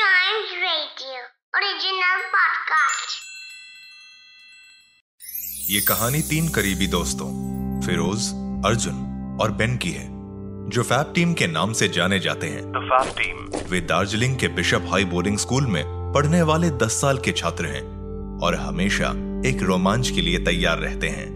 Giant Radio original podcast. ये कहानी तीन करीबी दोस्तों फिरोज अर्जुन और बेन की है जो फैब टीम के नाम से जाने जाते हैं The Fab Team. वे दार्जिलिंग के बिशप हाई बोर्डिंग स्कूल में पढ़ने वाले 10 साल के छात्र हैं और हमेशा एक रोमांच के लिए तैयार रहते हैं